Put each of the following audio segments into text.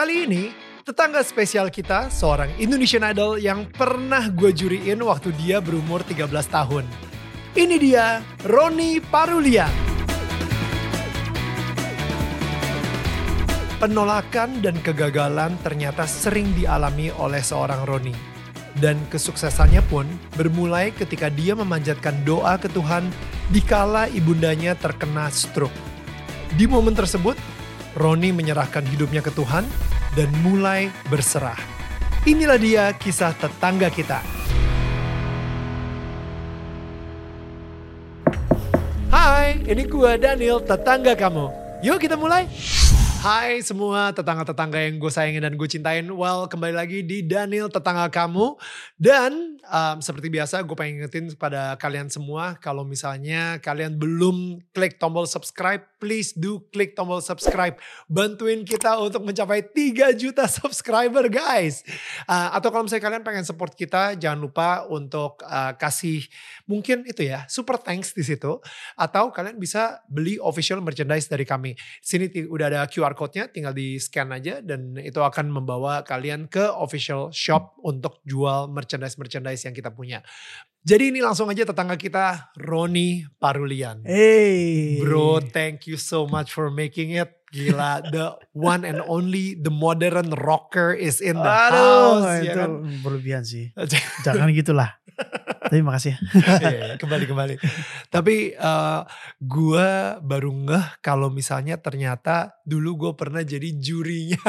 Kali ini, tetangga spesial kita seorang Indonesian Idol yang pernah gue juriin waktu dia berumur 13 tahun. Ini dia, Roni Parulia. Penolakan dan kegagalan ternyata sering dialami oleh seorang Roni. Dan kesuksesannya pun bermulai ketika dia memanjatkan doa ke Tuhan dikala ibundanya terkena stroke. Di momen tersebut, Roni menyerahkan hidupnya ke Tuhan dan mulai berserah. Inilah dia kisah tetangga kita. Hai, ini gua Daniel, tetangga kamu. Yuk kita mulai. Hai semua tetangga-tetangga yang gue sayangin dan gue cintain. Well, kembali lagi di Daniel Tetangga Kamu. Dan um, seperti biasa gue pengen ingetin kepada kalian semua. Kalau misalnya kalian belum klik tombol subscribe, please do klik tombol subscribe. Bantuin kita untuk mencapai 3 juta subscriber guys. Uh, atau kalau misalnya kalian pengen support kita, jangan lupa untuk uh, kasih mungkin itu ya, super thanks di situ. Atau kalian bisa beli official merchandise dari kami. Sini udah ada QR code-nya tinggal di scan aja dan itu akan membawa kalian ke official shop untuk jual merchandise-merchandise yang kita punya. Jadi ini langsung aja tetangga kita Roni Parulian. Hey. Bro, thank you so much for making it. Gila, the one and only the modern rocker is in the Aduh, house. itu ya kan? berlebihan sih. Jangan gitulah. Tapi makasih ya. Iya, iya, kembali kembali. Tapi uh, gue baru ngeh kalau misalnya ternyata dulu gue pernah jadi jurinya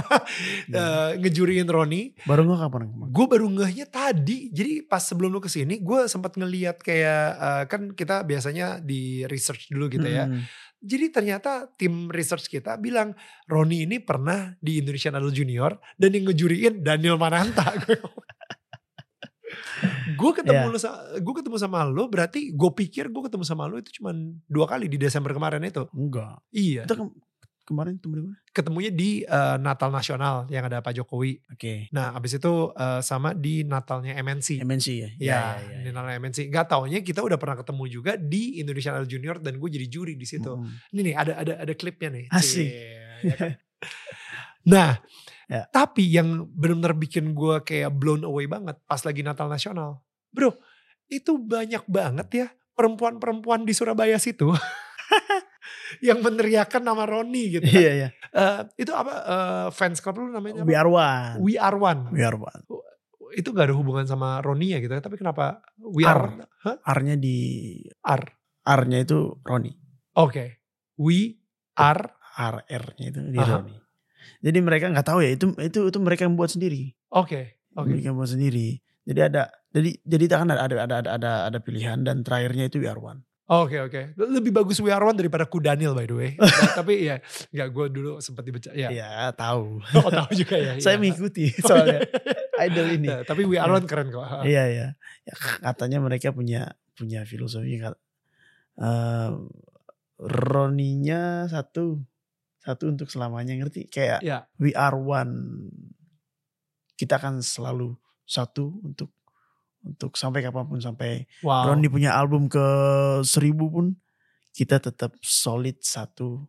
uh, ngejuriin Roni. Baru nggak kapan? Gue baru ngehnya tadi. Jadi pas sebelum lu ke sini gue sempat ngeliat kayak uh, kan kita biasanya di research dulu gitu ya. Hmm. Jadi ternyata tim research kita bilang Roni ini pernah di Indonesian Idol Junior dan yang ngejuriin Daniel Mananta. gue ketemu Yeah. lu, gue ketemu sama lo berarti gue pikir gue ketemu sama lo itu cuma dua kali di Desember kemarin itu. Enggak. Iya. Itu ke- kemarin ketemu di mana? Ketemunya di uh, Natal Nasional yang ada Pak Jokowi. Oke. Nah abis itu uh, sama di Natalnya MNC. MNC ya? Ya, ya, di ya. Natalnya MNC. Gak taunya kita udah pernah ketemu juga di Indonesian Idol Junior dan gue jadi juri di situ. Mm. Ini nih ada ada ada klipnya nih. Asik. Cie, ya kan? nah, Ya. tapi yang benar-benar bikin gue kayak blown away banget pas lagi Natal Nasional. Bro, itu banyak banget ya perempuan-perempuan di Surabaya situ. yang meneriakan nama Roni gitu. kan. Iya, iya. Eh, itu apa eh, fans club lu namanya We apa? are one. We Are One. We are one. Itu gak ada hubungan sama Roni ya gitu. Tapi kenapa We Are? R-nya di R. R-nya itu Roni. Oke. We Are. R R-nya itu di Aha. Roni. Jadi mereka nggak tahu ya itu itu itu mereka yang buat sendiri. Oke. Oke. Mereka yang buat sendiri. Jadi ada jadi jadi tak kan ada ada ada ada ada, pilihan dan terakhirnya itu We are one. Oke oke. Lebih bagus We Are One daripada Ku Daniel by the way. Tapi ya, nggak gue dulu sempat dibaca. Ya. Iya tahu. Oh tahu juga ya. Saya iya. mengikuti Oh, soalnya idol ini. Nah, tapi We Are Iya. One keren kok. Iya iya. Ya, katanya mereka punya punya filosofi eh, Roninya satu satu untuk selamanya ngerti kayak Ya. we are one kita akan selalu satu untuk untuk sampai kapan pun sampai Wow. Roni punya album ke seribu pun kita tetap solid satu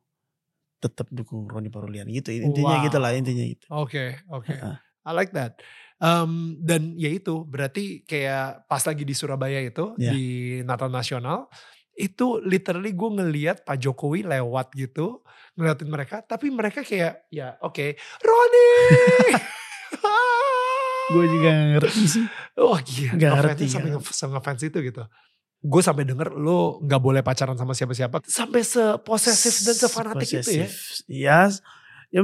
tetap dukung Roni Parulian gitu intinya Wow. gitu lah intinya gitu Oke oke. Heeh. I like that. Um, dan ya itu berarti kayak pas lagi di Surabaya itu Ya. di Natal Nasional itu literally gue ngeliat Pak Jokowi lewat gitu ngeliatin mereka tapi mereka kayak ya oke Roni gue juga nggak ngerti sih Wah gila, Nggak ngefansnya ngerti, sampai ngefans itu gitu. Gue sampai denger lo nggak boleh pacaran sama siapa-siapa. Sampai seposesif dan sefanatik itu ya. Iya ya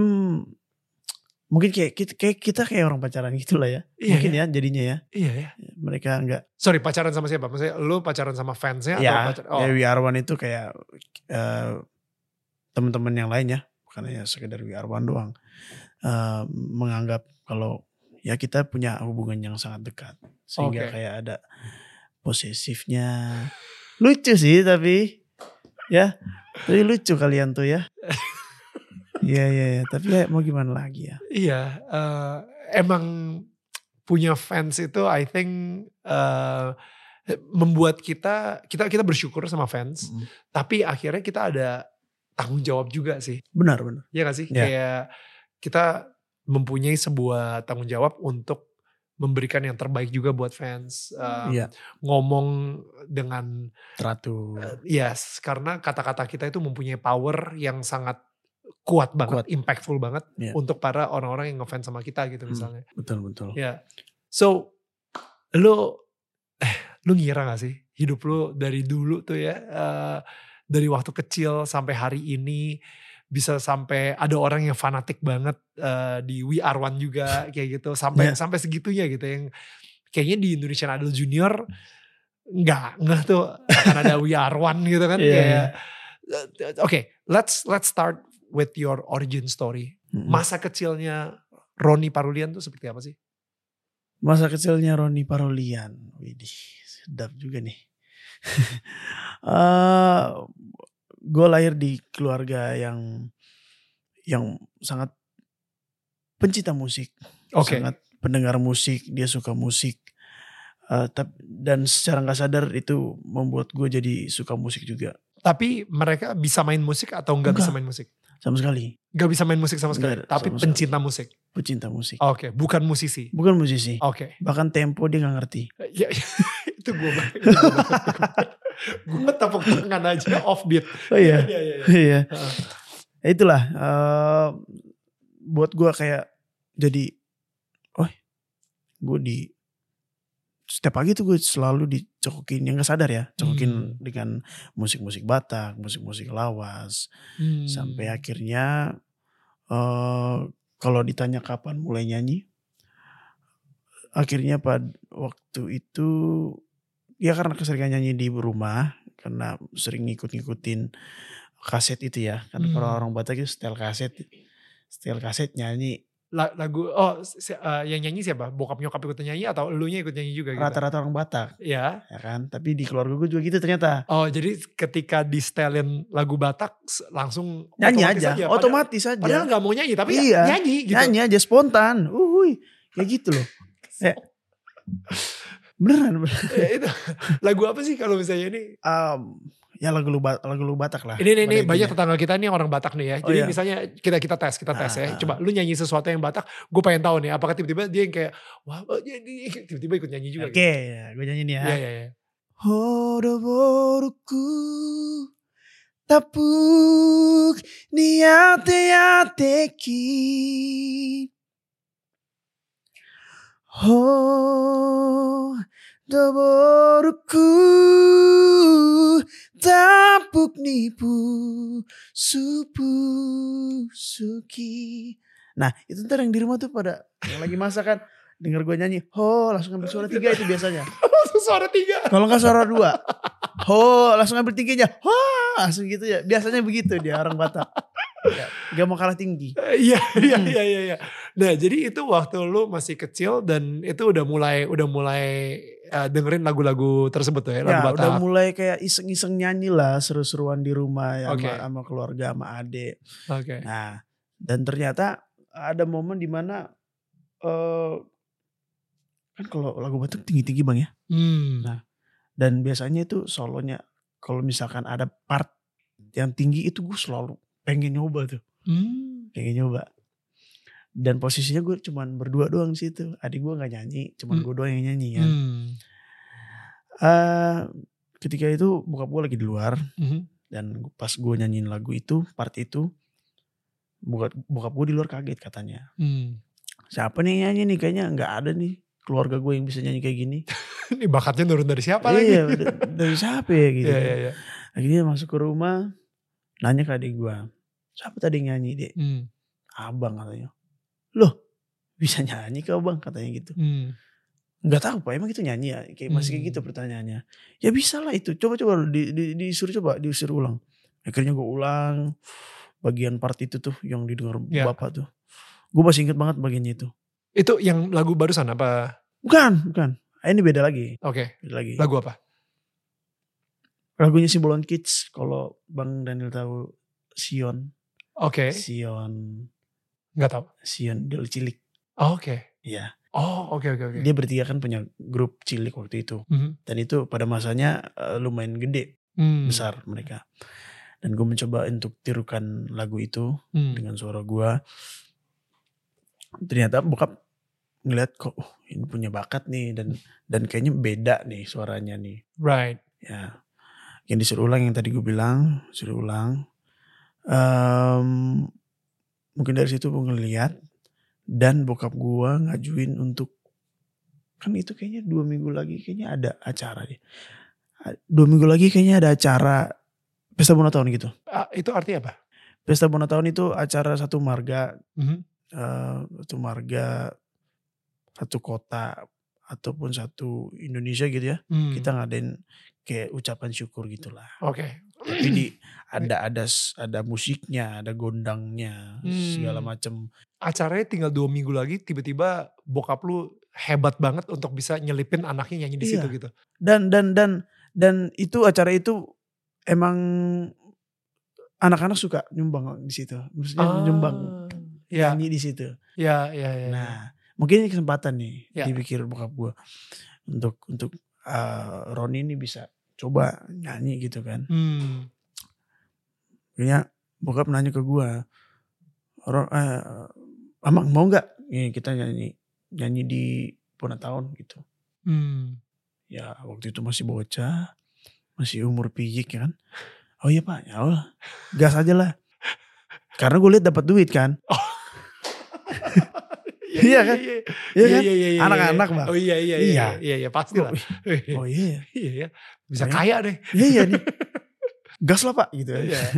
mungkin kayak kita kayak kita kayak orang pacaran gitu lah ya Iya, mungkin ya jadinya ya Iya ya. mereka nggak Sorry pacaran sama siapa? Maksudnya lo pacaran sama fansnya ya, atau pacaran? Oh, ya We Are One itu kayak eh, teman-teman yang lain ya bukan hanya sekedar We Are One doang Eh, menganggap kalau ya kita punya hubungan yang sangat dekat sehingga Oke. kayak ada posesifnya lucu sih tapi ya tapi lucu kalian tuh ya Iya iya iya. tapi ya mau gimana lagi ya Iya, eh, emang punya fans itu I think eh, membuat kita kita kita bersyukur sama fans, Mm. tapi akhirnya kita ada tanggung jawab juga sih. benar benar Iya gak sih? Ya. Kayak kita mempunyai sebuah tanggung jawab untuk memberikan yang terbaik juga buat fans. Um, Iya. Ngomong dengan Teratur. uh, yes, karena kata-kata kita itu mempunyai power yang sangat kuat banget, Kuat. impactful banget Iya. untuk para orang-orang yang ngefans sama kita gitu Hmm. misalnya. Betul betul. Ya. So, lu eh lu ngira gak sih hidup lu dari dulu tuh ya eh, dari waktu kecil sampai hari ini bisa sampai ada orang yang fanatik banget eh, di We Are One juga kayak gitu sampai Yeah. sampai segitunya gitu yang kayaknya di Indonesian Idol Junior nggak nggak tuh akan ada We Are One gitu kan Iya, kayak eh, oke let's let's start with your origin story masa kecilnya Roni Parulian tuh seperti apa sih? Masa kecilnya Roni Parolian. Widih, sedap juga nih. Eh, gue lahir di keluarga yang yang sangat pencinta musik, Oke. sangat pendengar musik, dia suka musik. Tap- dan secara nggak sadar itu membuat gue jadi suka musik juga Tapi mereka bisa main musik atau nggak bisa Enggak. main musik? sama sekali. Nggak bisa main musik sama sekali. Nggak, tapi sama pencinta musik. Pecinta musik, Oke, bukan musisi. bukan musisi. Oke. Bahkan tempo dia nggak ngerti. Itu gue Gue tepuk tangan aja off beat. Oh iya, Iya, iya, iya. iya. Ya itulah eh, buat gua kayak jadi oh gue di setiap pagi tuh gue selalu dicokokin yang gak sadar ya cokokin Hmm. dengan musik-musik Batak musik-musik lawas Hmm. sampai akhirnya eh kalau ditanya kapan mulai nyanyi akhirnya pada waktu itu ya karena keseringan nyanyi di rumah karena sering ngikut-ngikutin kaset itu ya kan Hmm. kalau orang Batak itu setel kaset setel kaset nyanyi La- lagu oh si- eh, yang nyanyi siapa? Bokap nyokap ikut nyanyi atau elunya ikut nyanyi juga gitu? rata-rata orang Batak Ya. ya kan tapi di keluarga gue juga gitu ternyata Oh jadi ketika di setelin lagu Batak langsung nyanyi otomatis aja Padahal- otomatis aja Padahal nggak mau nyanyi tapi ya Iya, nyanyi gitu. nyanyi aja spontan uhui kayak gitu loh Ya. beneran, beneran. Ya, itu lagu apa sih kalau misalnya ini? Um, ya lagu lu lagu lu Batak lah Ini nih, nih pada banyak tetangga kita nih orang Batak nih ya. Oh, Jadi iya. misalnya kita kita tes, kita tes ya. Ah. Coba lu nyanyi sesuatu yang Batak, gue pengen tahu nih apakah tiba-tiba dia yang kayak wah oh, dia- tiba-tiba ikut nyanyi juga. Oke, ya, gue nyanyi nih ya. Iya iya iya. Horoboruku tapuk niate ateki Ho doboruku tapuk nipu supu suki Nah itu ntar yang di rumah tuh pada yang lagi masak kan denger gue nyanyi ho langsung ambil suara tiga itu biasanya Langsung suara tiga. kalau nggak suara dua, ho langsung ambil tingginya, ho langsung gitu ya. Biasanya begitu dia orang Batak. Ya, gak mau kalah tinggi. Iya iya Hmm. iya iya. iya. Nah jadi itu waktu lu masih kecil dan itu udah mulai udah mulai eh, dengerin lagu-lagu tersebut tuh ya lagu Ya Batak. udah mulai kayak iseng-iseng nyanyi lah seru-seruan di rumah ya Oke. sama, sama keluarga sama adik. Oke. Nah dan ternyata ada momen di mana eh kan kalau lagu Batak tinggi-tinggi bang ya. Hmm. Nah. Dan biasanya itu solonya kalau misalkan ada part yang tinggi itu gue selalu pengen nyoba tuh. Hmm. pengen nyoba dan posisinya gue cuman berdua doang di situ adik gue nggak nyanyi cuman Hmm. gue doang yang nyanyi kan Hmm. Eh, ketika itu bokap gue lagi di luar Mhm. dan pas gue nyanyiin lagu itu part itu bokap bokap gue di luar kaget katanya Hmm. siapa nih yang nyanyi nih kayaknya nggak ada nih keluarga gue yang bisa nyanyi kayak gini Ini bakatnya nurun dari siapa lagi? iya da- dari siapa ya gitu Iya iya iya. akhirnya masuk ke rumah nanya ke adik gue siapa tadi nyanyi dek Hmm. abang katanya loh bisa nyanyi ke abang katanya gitu Hmm. nggak tahu pak emang itu nyanyi ya kayak masih kayak Hmm. gitu pertanyaannya ya bisa lah itu coba coba di, di, disuruh coba disuruh ulang akhirnya gue ulang bagian part itu tuh yang didengar Ya. bapak tuh gue masih inget banget bagiannya itu Itu yang lagu barusan apa? bukan bukan Ah, ini beda lagi Oke. beda lagi Lagu apa? lagunya Simbolon Kids kalau bang Daniel tahu Sion Oke. Sion Nggak tahu. Sion Del Cilik Oh, Oke. Iya Oh oke oke oke. dia bertiga kan punya grup cilik waktu itu Mhm. dan itu pada masanya eh, lumayan gede Hmm. besar mereka dan gue mencoba untuk tirukan lagu itu Hmm. dengan suara gue ternyata bokap ngeliat kok oh, ini punya bakat nih dan dan kayaknya beda nih suaranya nih Right. ya yang disuruh ulang yang tadi gue bilang suruh ulang Em, mungkin dari situ gue ngeliat dan bokap gue ngajuin untuk kan itu kayaknya dua minggu lagi kayaknya ada acara deh dua minggu lagi kayaknya ada acara pesta bona tahun gitu Ah, itu artinya apa? pesta bona tahun itu acara satu marga Mhm. eh, satu marga satu kota ataupun satu Indonesia gitu ya Hmm. kita ngadain kayak ucapan syukur gitulah Oke. tapi di ada ada ada musiknya ada gondangnya Hmm. segala macam Acaranya tinggal dua minggu lagi, tiba-tiba bokap lu hebat banget untuk bisa nyelipin anaknya nyanyi di Iya. situ gitu. dan dan dan dan itu acara itu emang anak-anak suka nyumbang di situ maksudnya nyumbang Ya, nyanyi di situ ya, ya, ya. nah mungkin ini kesempatan nih Ya. dipikir bokap gue untuk untuk eh, Roni ini bisa coba nyanyi gitu kan Hmm. Akhirnya bokap nanya ke gue, eh, Amang mau nggak Nih, kita nyanyi nyanyi di Puna tahun gitu. Hmm. Ya waktu itu masih bocah, masih umur piyik kan. Oh iya pak, ya Allah, gas aja lah. Karena gue lihat dapat duit kan. Iya kan? Iya, Iya kan? iya, iya, iya, Anak-anak, iya. Bang. Oh iya, iya, iya, Iya. iya, iya, pasti lah. Oh iya, Iya, ya. Bisa Iya. kaya deh. iya iya nih. Gas lah pak gitu. Iya.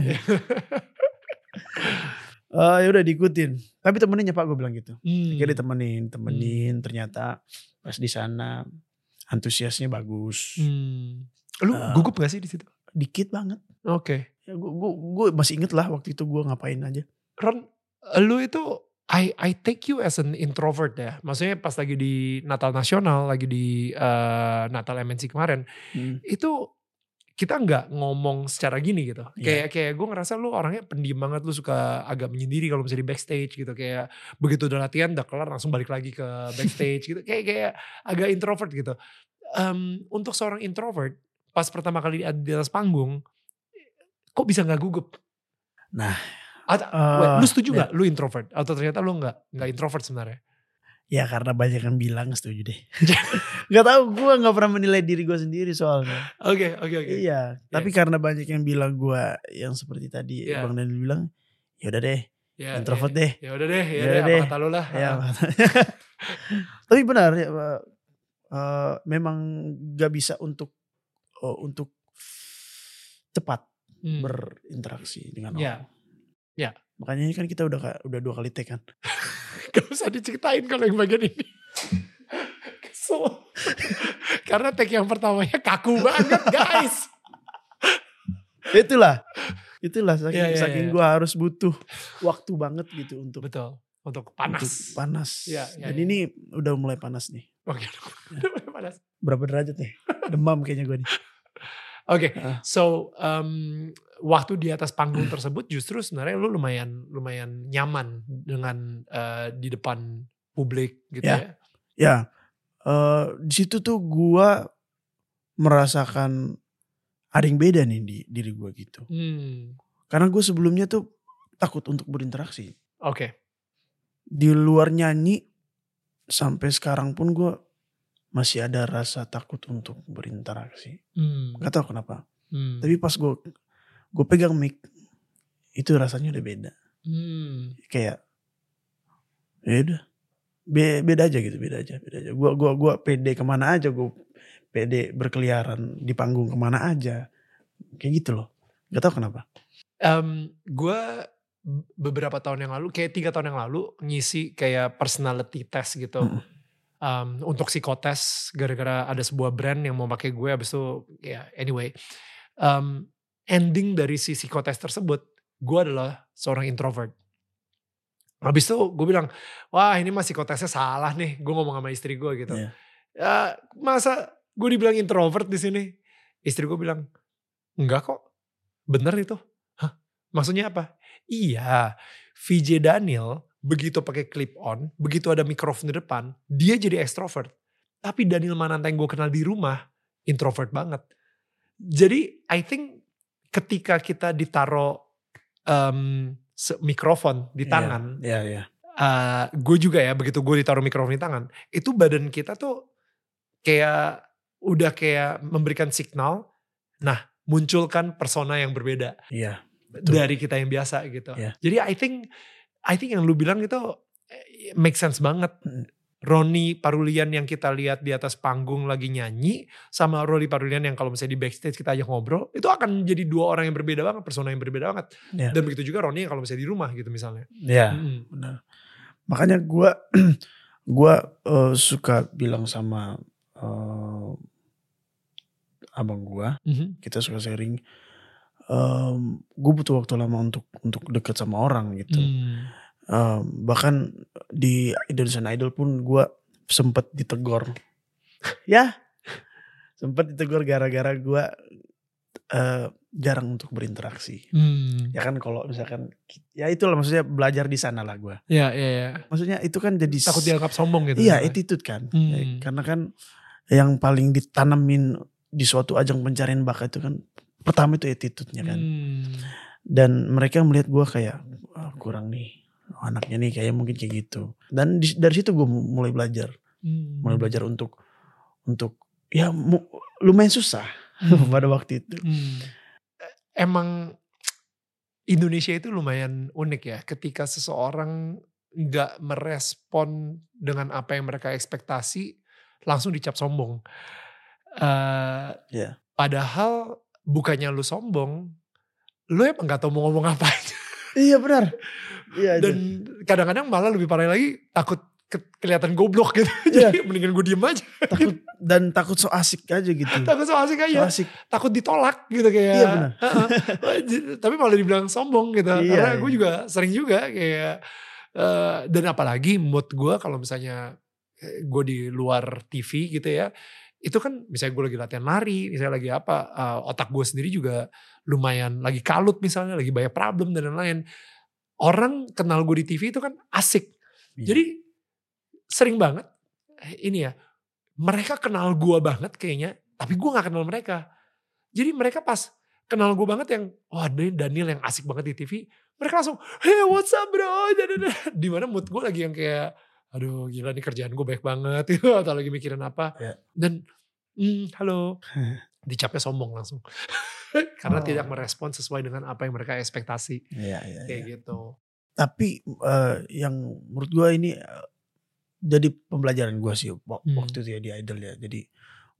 Eh ya udah diikutin. Tapi temenin ya pak gue bilang gitu. Hmm. Akhirnya ditemenin, temenin. Ternyata pas di sana antusiasnya bagus. Hmm. Lu Eh. gugup gak sih di situ? Dikit banget. Oke. Ya, gue, gue, gue masih inget lah waktu itu gue ngapain aja. Ron, lu itu I I take you as an introvert ya. Maksudnya pas lagi di Natal Nasional, lagi di eh, Natal MNC kemarin, Hmm. itu kita nggak ngomong secara gini gitu. Iya. Kayak kayak gue ngerasa lu orangnya pendiam banget, lu suka agak menyendiri kalau misalnya di backstage gitu. Kayak begitu udah latihan udah kelar langsung balik lagi ke backstage gitu. Kayak kayak agak introvert gitu. Em, untuk seorang introvert, pas pertama kali di, di atas panggung, kok bisa nggak gugup? Nah, Eh, wait, lu setuju ya. nggak lu introvert? Atau ternyata lu nggak nggak introvert sebenarnya? Ya karena banyak yang bilang setuju deh. gak tahu gue gak pernah menilai diri gue sendiri soalnya. Oke oke oke. Iya. Tapi karena banyak yang bilang gue yang seperti tadi Iya. Bang Daniel bilang. Ya udah deh Ya, introvert ya, deh. Ya udah deh, ya, Ya deh, udah apa kata lu lah. Ya. Tapi benar ya. Eh, memang gak bisa untuk oh, untuk cepat Hmm. berinteraksi dengan Ya. orang. Ya. Makanya ini kan kita udah udah dua kali take kan. Gak usah diceritain kalau yang bagian ini. Kesel. Karena take yang pertamanya kaku banget guys. itulah. Itulah saking, Iya, iya, saking iya. gue harus butuh waktu banget gitu untuk Betul. Untuk untuk panas. panas. Iya, iya, Dan iya. ini udah mulai panas nih. Oke. udah mulai panas. Berapa derajat nih? Demam kayaknya gue nih. Oke. Ah. So um, waktu di atas panggung tersebut justru sebenarnya lu lumayan lumayan nyaman dengan eh, di depan publik gitu Ya. ya. Ya, eh di situ tuh gue merasakan ada yang beda nih di diri gue gitu. Hmm. Karena gue sebelumnya tuh takut untuk berinteraksi. Oke. Di luar nyanyi sampai sekarang pun gue masih ada rasa takut untuk berinteraksi. Hmm. Gak tau kenapa. Hmm. Tapi pas gue gue pegang mic itu rasanya udah beda. Hmm. Kayak ya udah Be- beda aja gitu, beda aja, beda aja. Gua gua gua pede ke mana aja, gue pede berkeliaran di panggung ke mana aja, kayak gitu loh. Gak tau kenapa. Em, gue beberapa tahun yang lalu, kayak tiga tahun yang lalu ngisi kayak personality test gitu. Mm. Em, untuk psikotes gara-gara ada sebuah brand yang mau pakai gue abis itu ya anyway. Em, ending dari si psikotes tersebut, gue adalah seorang introvert. Habis itu gue bilang, wah ini mah psikotesnya salah nih. Gue ngomong sama istri gue gitu. Iya. Ya, masa gue dibilang introvert di sini? Istri gue bilang, enggak kok. Bener itu. Hah? Maksudnya apa? Iya, VJ Daniel begitu pakai clip on, begitu ada mikrofon di depan, dia jadi ekstrovert. Tapi Daniel Mananta yang gue kenal di rumah, introvert banget. Jadi I think ketika kita ditaro em, se- mikrofon di tangan, Iya, iya. eh gue juga ya begitu gue ditaruh mikrofon di tangan, itu badan kita tuh kayak udah kayak memberikan signal, nah munculkan persona yang berbeda Iya. Betul. dari kita yang biasa gitu. Iya. Jadi I think I think yang lu bilang itu eh, make sense banget. Mm. Roni Parulian yang kita lihat di atas panggung lagi nyanyi sama Roni Parulian yang kalau misalnya di backstage kita aja ngobrol itu akan jadi dua orang yang berbeda banget, persona yang berbeda banget. Iya. Dan begitu juga Roni yang kalau misalnya di rumah gitu misalnya. Iya. Mm. benar. Makanya gua gua eh, suka bilang sama eh, abang gua, Mhm. kita suka sharing. Gue butuh waktu lama untuk untuk dekat sama orang gitu. Mm. Em, bahkan di Indonesian Idol pun gua sempet ditegor. ya, sempet ditegor gara-gara gua eh, jarang untuk berinteraksi. Mm. Ya kan kalau misalkan ya itulah maksudnya belajar di sana lah gua. Ya, ya, ya. Maksudnya itu kan jadi Takut dianggap sombong gitu. Iya, misalnya. attitude kan. Hmm. Ya, karena kan yang paling ditanamin di suatu ajang pencarian bakat itu kan pertama itu attitude-nya kan. Mm. Dan mereka melihat gua kayak "Ah, kurang nih anaknya nih kayak mungkin kayak gitu. Dan di- dari situ gue mulai belajar, Mm. mulai belajar untuk untuk ya mu- lumayan susah Mm. pada waktu itu. Hmm. Emang Indonesia itu lumayan unik ya ketika seseorang nggak merespon dengan apa yang mereka ekspektasi langsung dicap sombong. Eh, Iya. Padahal bukannya lu sombong, lu emang nggak tahu mau ngomong apa. Iya benar. Iya Dan kadang-kadang malah lebih parah lagi takut ke- kelihatan goblok gitu. Iya. Jadi mendingan gue diem aja. takut dan takut so asik aja gitu. Takut so asik So aja. asik. takut ditolak gitu kayak. Iya, benar. Tapi malah dibilang sombong gitu. Iya, Karena iya. gue juga sering juga kayak eh, dan apalagi mood gue kalau misalnya gue di luar TV gitu ya. Itu kan misalnya gue lagi latihan lari, misalnya lagi apa, eh, otak gue sendiri juga lumayan lagi kalut misalnya, lagi banyak problem dan lain-lain. Orang kenal gue di TV itu kan asik. Iya. Jadi sering banget eh, ini ya, mereka kenal gue banget kayaknya, tapi gue gak kenal mereka. Jadi mereka pas kenal gue banget yang, wah ini Daniel yang asik banget di TV, mereka langsung, hey what's up bro, di mana mood gue lagi yang kayak, aduh gila nih kerjaan gue baik banget, gitu, atau lagi mikirin apa. Ya. Dan, hmm, halo, dicapnya sombong langsung. Karena Oh. tidak merespon sesuai dengan apa yang mereka ekspektasi. Iya, iya, Kayak iya. gitu. Tapi eh, yang menurut gue ini eh, jadi pembelajaran gue sih Hmm. waktu itu ya di Idol ya. Jadi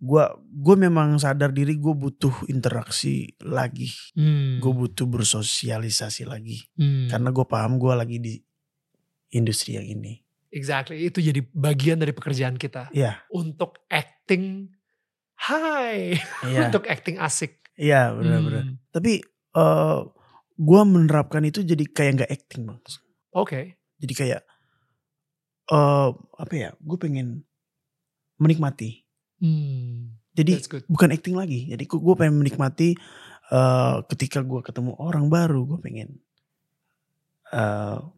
gue gue memang sadar diri gue butuh interaksi lagi. Hmm. Gue butuh bersosialisasi lagi. Hmm. Karena gue paham gue lagi di industri yang ini. Exactly, itu jadi bagian dari pekerjaan kita. Iya, Untuk acting high, iya, untuk acting asik. iya benar-benar. Hmm. Tapi eh gue menerapkan itu jadi kayak nggak acting bang. Oke. Jadi kayak eh apa ya? Gue pengen menikmati. Hmm. Jadi bukan acting lagi. Jadi gue pengen menikmati eh ketika gue ketemu orang baru, gue pengen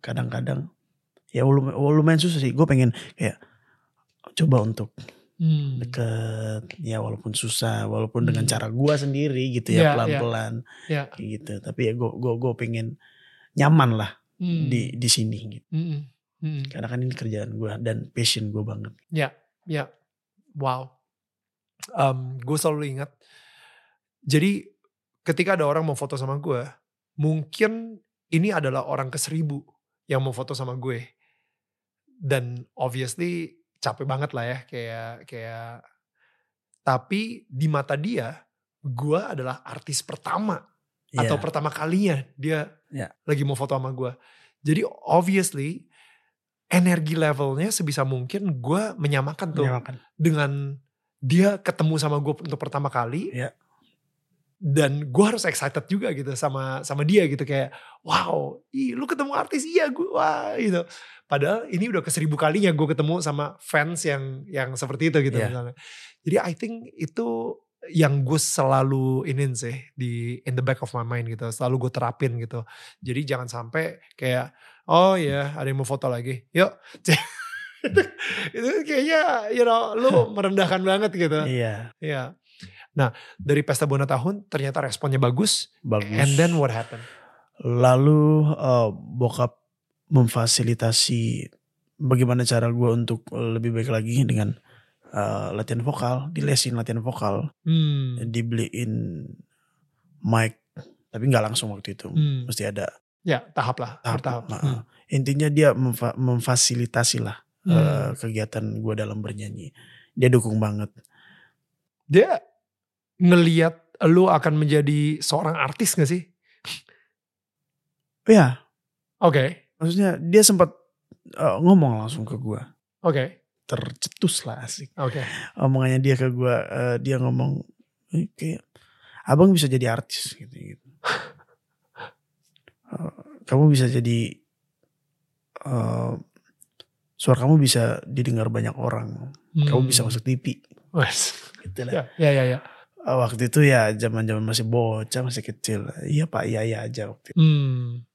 kadang-kadang ya lumayan, lumayan susah sih. Gue pengen kayak coba untuk Hmm. deket, ya walaupun susah, walaupun dengan Hmm. cara gue sendiri gitu Iya, ya iya. pelan-pelan, Ya. kayak gitu. Tapi ya gue gue gue pengen nyaman lah Hmm. di di sini gitu. Hmm. Hmm. Karena kan ini kerjaan gue dan passion gue banget. Ya. Wow. Um, gue selalu ingat. Jadi ketika ada orang mau foto sama gue, mungkin ini adalah orang ke seribu yang mau foto sama gue. Dan obviously capek banget lah ya kayak kayak tapi di mata dia gue adalah artis pertama atau Iya. pertama kalinya dia Iya. lagi mau foto sama gue. Jadi obviously energi levelnya sebisa mungkin gue menyamakan tuh Menyenangkan. dengan dia ketemu sama gue untuk pertama kali. Iya. Dan gue harus excited juga gitu sama sama dia gitu kayak wow, ih, lu ketemu artis iya gue wah gitu. Padahal ini udah ke seribu kalinya gue ketemu sama fans yang yang seperti itu gitu Iya. misalnya. Jadi I think itu yang gue selalu inin sih di in the back of my mind gitu. Selalu gue terapin gitu. Jadi jangan sampai kayak oh ya ada yang mau foto lagi. Yuk. itu, itu kayaknya you know lu merendahkan banget gitu. Iya, Iya. Nah, dari pesta Bona tahun ternyata responnya bagus. bagus. And then what happened? Lalu eh, bokap memfasilitasi bagaimana cara gue untuk lebih baik lagi dengan uh, latihan vokal, dilesin latihan vokal, Hmm. dibeliin mic, tapi nggak langsung waktu itu, Hmm. mesti ada Ya, tahap lah, tahap. bertahap. Nah, Hmm. Intinya dia memfa- memfasilitasi lah Hmm. uh, kegiatan gue dalam bernyanyi. Dia dukung banget. Dia ngeliat lu akan menjadi seorang artis gak sih? Ya, Oke, maksudnya dia sempat uh, ngomong langsung ke gue, oke, tercetus lah asik. oke. Omongannya dia ke gue, uh, dia ngomong "Eh, kayak abang bisa jadi artis gitu. gitu. Uh, kamu bisa jadi uh, suara kamu bisa didengar banyak orang. Kamu bisa Hmm. masuk TV. Wes. Gitu lah. Ya, ya, ya, ya. Uh, waktu itu ya zaman-zaman masih bocah, masih kecil. Iya pak, iya iya aja waktu itu. Hmm.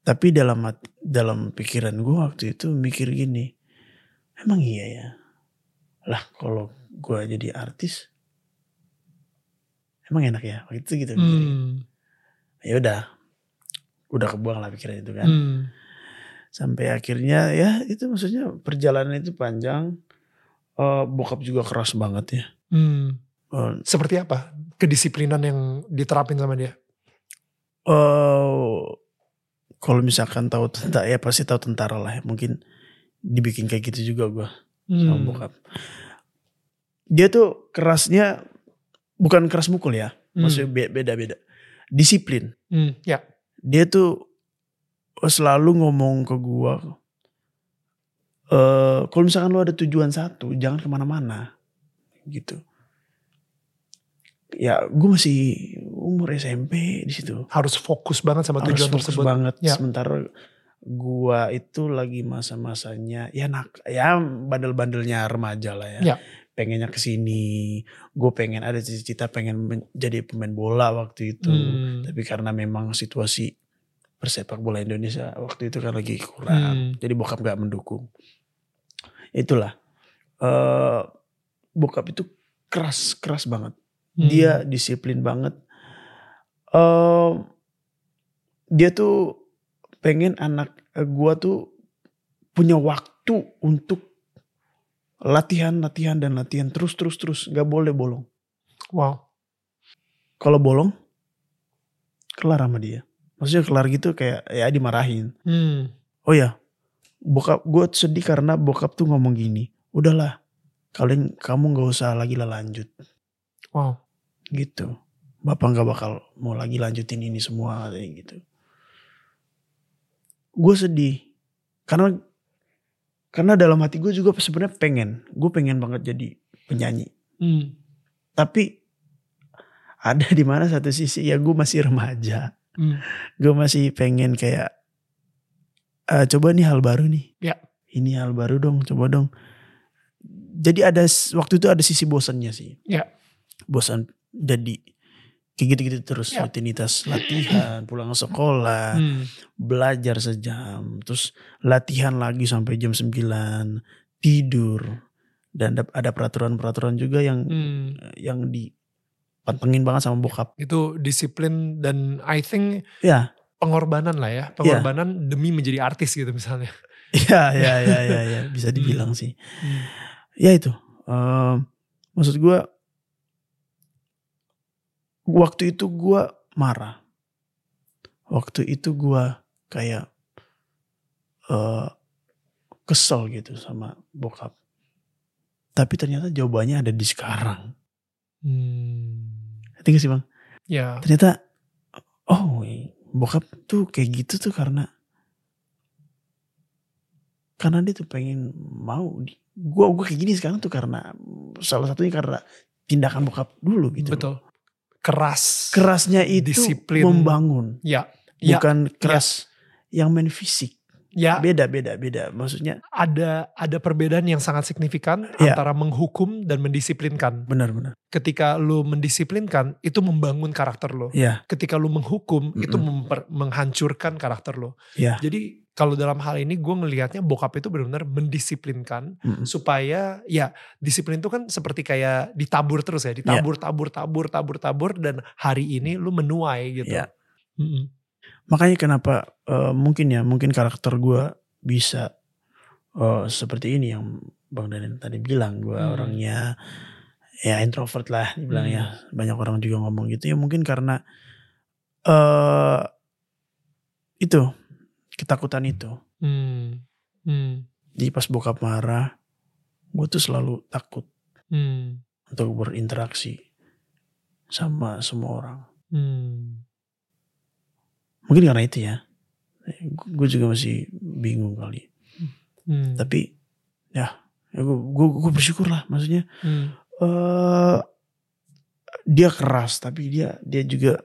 Tapi dalam dalam pikiran gue waktu itu mikir gini, emang iya ya. Lah kalau gue jadi artis, emang enak ya. Waktu itu gitu. Hmm. Ya udah, udah kebuang lah pikiran itu kan. Hmm. Sampai akhirnya ya itu maksudnya perjalanan itu panjang. Eh, bokap juga keras banget ya. Hmm. Eh, Seperti apa kedisiplinan yang diterapin sama dia? eh, kalau misalkan tahu tentara ya pasti tahu tentara lah ya. Mungkin dibikin kayak gitu juga gue sama Hmm. bokap. Dia tuh kerasnya bukan keras mukul ya, Hmm. maksudnya be- beda-beda. Disiplin. Hmm. Ya. Dia tuh selalu ngomong ke gua, eh kalau misalkan lu ada tujuan satu, jangan ke mana-mana, gitu. Ya, gue masih umur SMP di situ. Harus fokus banget sama Harus tujuan fokus tersebut. banget. Ya. Sementara gua itu lagi masa-masanya ya nak ya bandel-bandelnya remaja lah ya. Ya. Pengennya ke sini, gue pengen ada cita-cita pengen menjadi pemain bola waktu itu. Hmm. Tapi karena memang situasi persepak bola Indonesia waktu itu kan lagi kurang. Hmm. Jadi bokap gak mendukung. Itulah. eh bokap itu keras, keras banget. Hmm. Dia disiplin banget. eh dia tuh pengen anak gua tuh punya waktu untuk latihan, latihan dan latihan terus terus terus. Gak boleh bolong. Wow. Kalau bolong, kelar sama dia. Maksudnya kelar gitu kayak ya dimarahin. Hmm. Oh ya, bokap gue sedih karena bokap tuh ngomong gini. Udahlah, kalian kamu nggak usah lagi lah lanjut Wow. Gitu. Bapak nggak bakal mau lagi lanjutin ini semua kayak gitu. Gue sedih karena karena dalam hati gue juga sebenarnya pengen, gue pengen banget jadi penyanyi. Hmm. Tapi ada di mana satu sisi ya gue masih remaja. Hmm. gue masih pengen kayak "Eh, coba nih hal baru nih Ya. ini hal baru dong coba dong jadi ada waktu itu ada sisi bosannya sih Ya. bosan jadi kayak gitu-gitu terus Ya. rutinitas latihan pulang sekolah Hmm. belajar sejam terus latihan lagi sampai jam 9 tidur dan ada- peraturan-peraturan juga yang Hmm. yang dipantengin banget sama bokap Itu disiplin dan I think ya pengorbanan lah ya. Pengorbanan demi menjadi artis gitu misalnya. ya ya ya ya, ya. bisa dibilang sih Hmm. ya itu Ehm, maksud gue waktu itu gue marah waktu itu gue kayak eh kesel gitu sama bokap tapi ternyata jawabannya ada di sekarang Hmm. ngerti gak sih bang Ya. ternyata oh bokap tuh kayak gitu tuh karena karena dia tuh pengen mau di- gua gua kayak gini sekarang tuh karena salah satunya karena tindakan bokap dulu gitu Betul. Keras. kerasnya itu Disiplin. membangun Ya. Ya. bukan keras yang main fisik Ya. beda beda beda maksudnya Ada ada perbedaan yang sangat signifikan Ya. antara menghukum dan mendisiplinkan. benar-benar Ketika lu mendisiplinkan itu membangun karakter lo. ya Ketika lu menghukum itu Mm-mm. memper- menghancurkan karakter lo. ya Jadi kalau dalam hal ini gue ngelihatnya bokap itu benar-benar mendisiplinkan mm-mm. supaya ya disiplin itu kan seperti kayak ditabur terus ya ditabur tabur tabur tabur tabur dan hari ini lu menuai gitu. Ya. Mm-mm. Makanya kenapa eh, mungkin ya mungkin karakter gue bisa eh, seperti ini yang bang Daniel tadi bilang gue Hmm. orangnya ya introvert lah dibilang Hmm. ya banyak orang juga ngomong gitu ya mungkin karena eh itu ketakutan itu Hmm. Hmm. jadi pas bokap marah gue tuh selalu takut Hmm. untuk berinteraksi sama semua orang Hmm. Mungkin karena itu ya gue juga masih bingung kali Hmm. tapi ya gue gue bersyukur lah maksudnya Hmm. eh dia keras tapi dia dia juga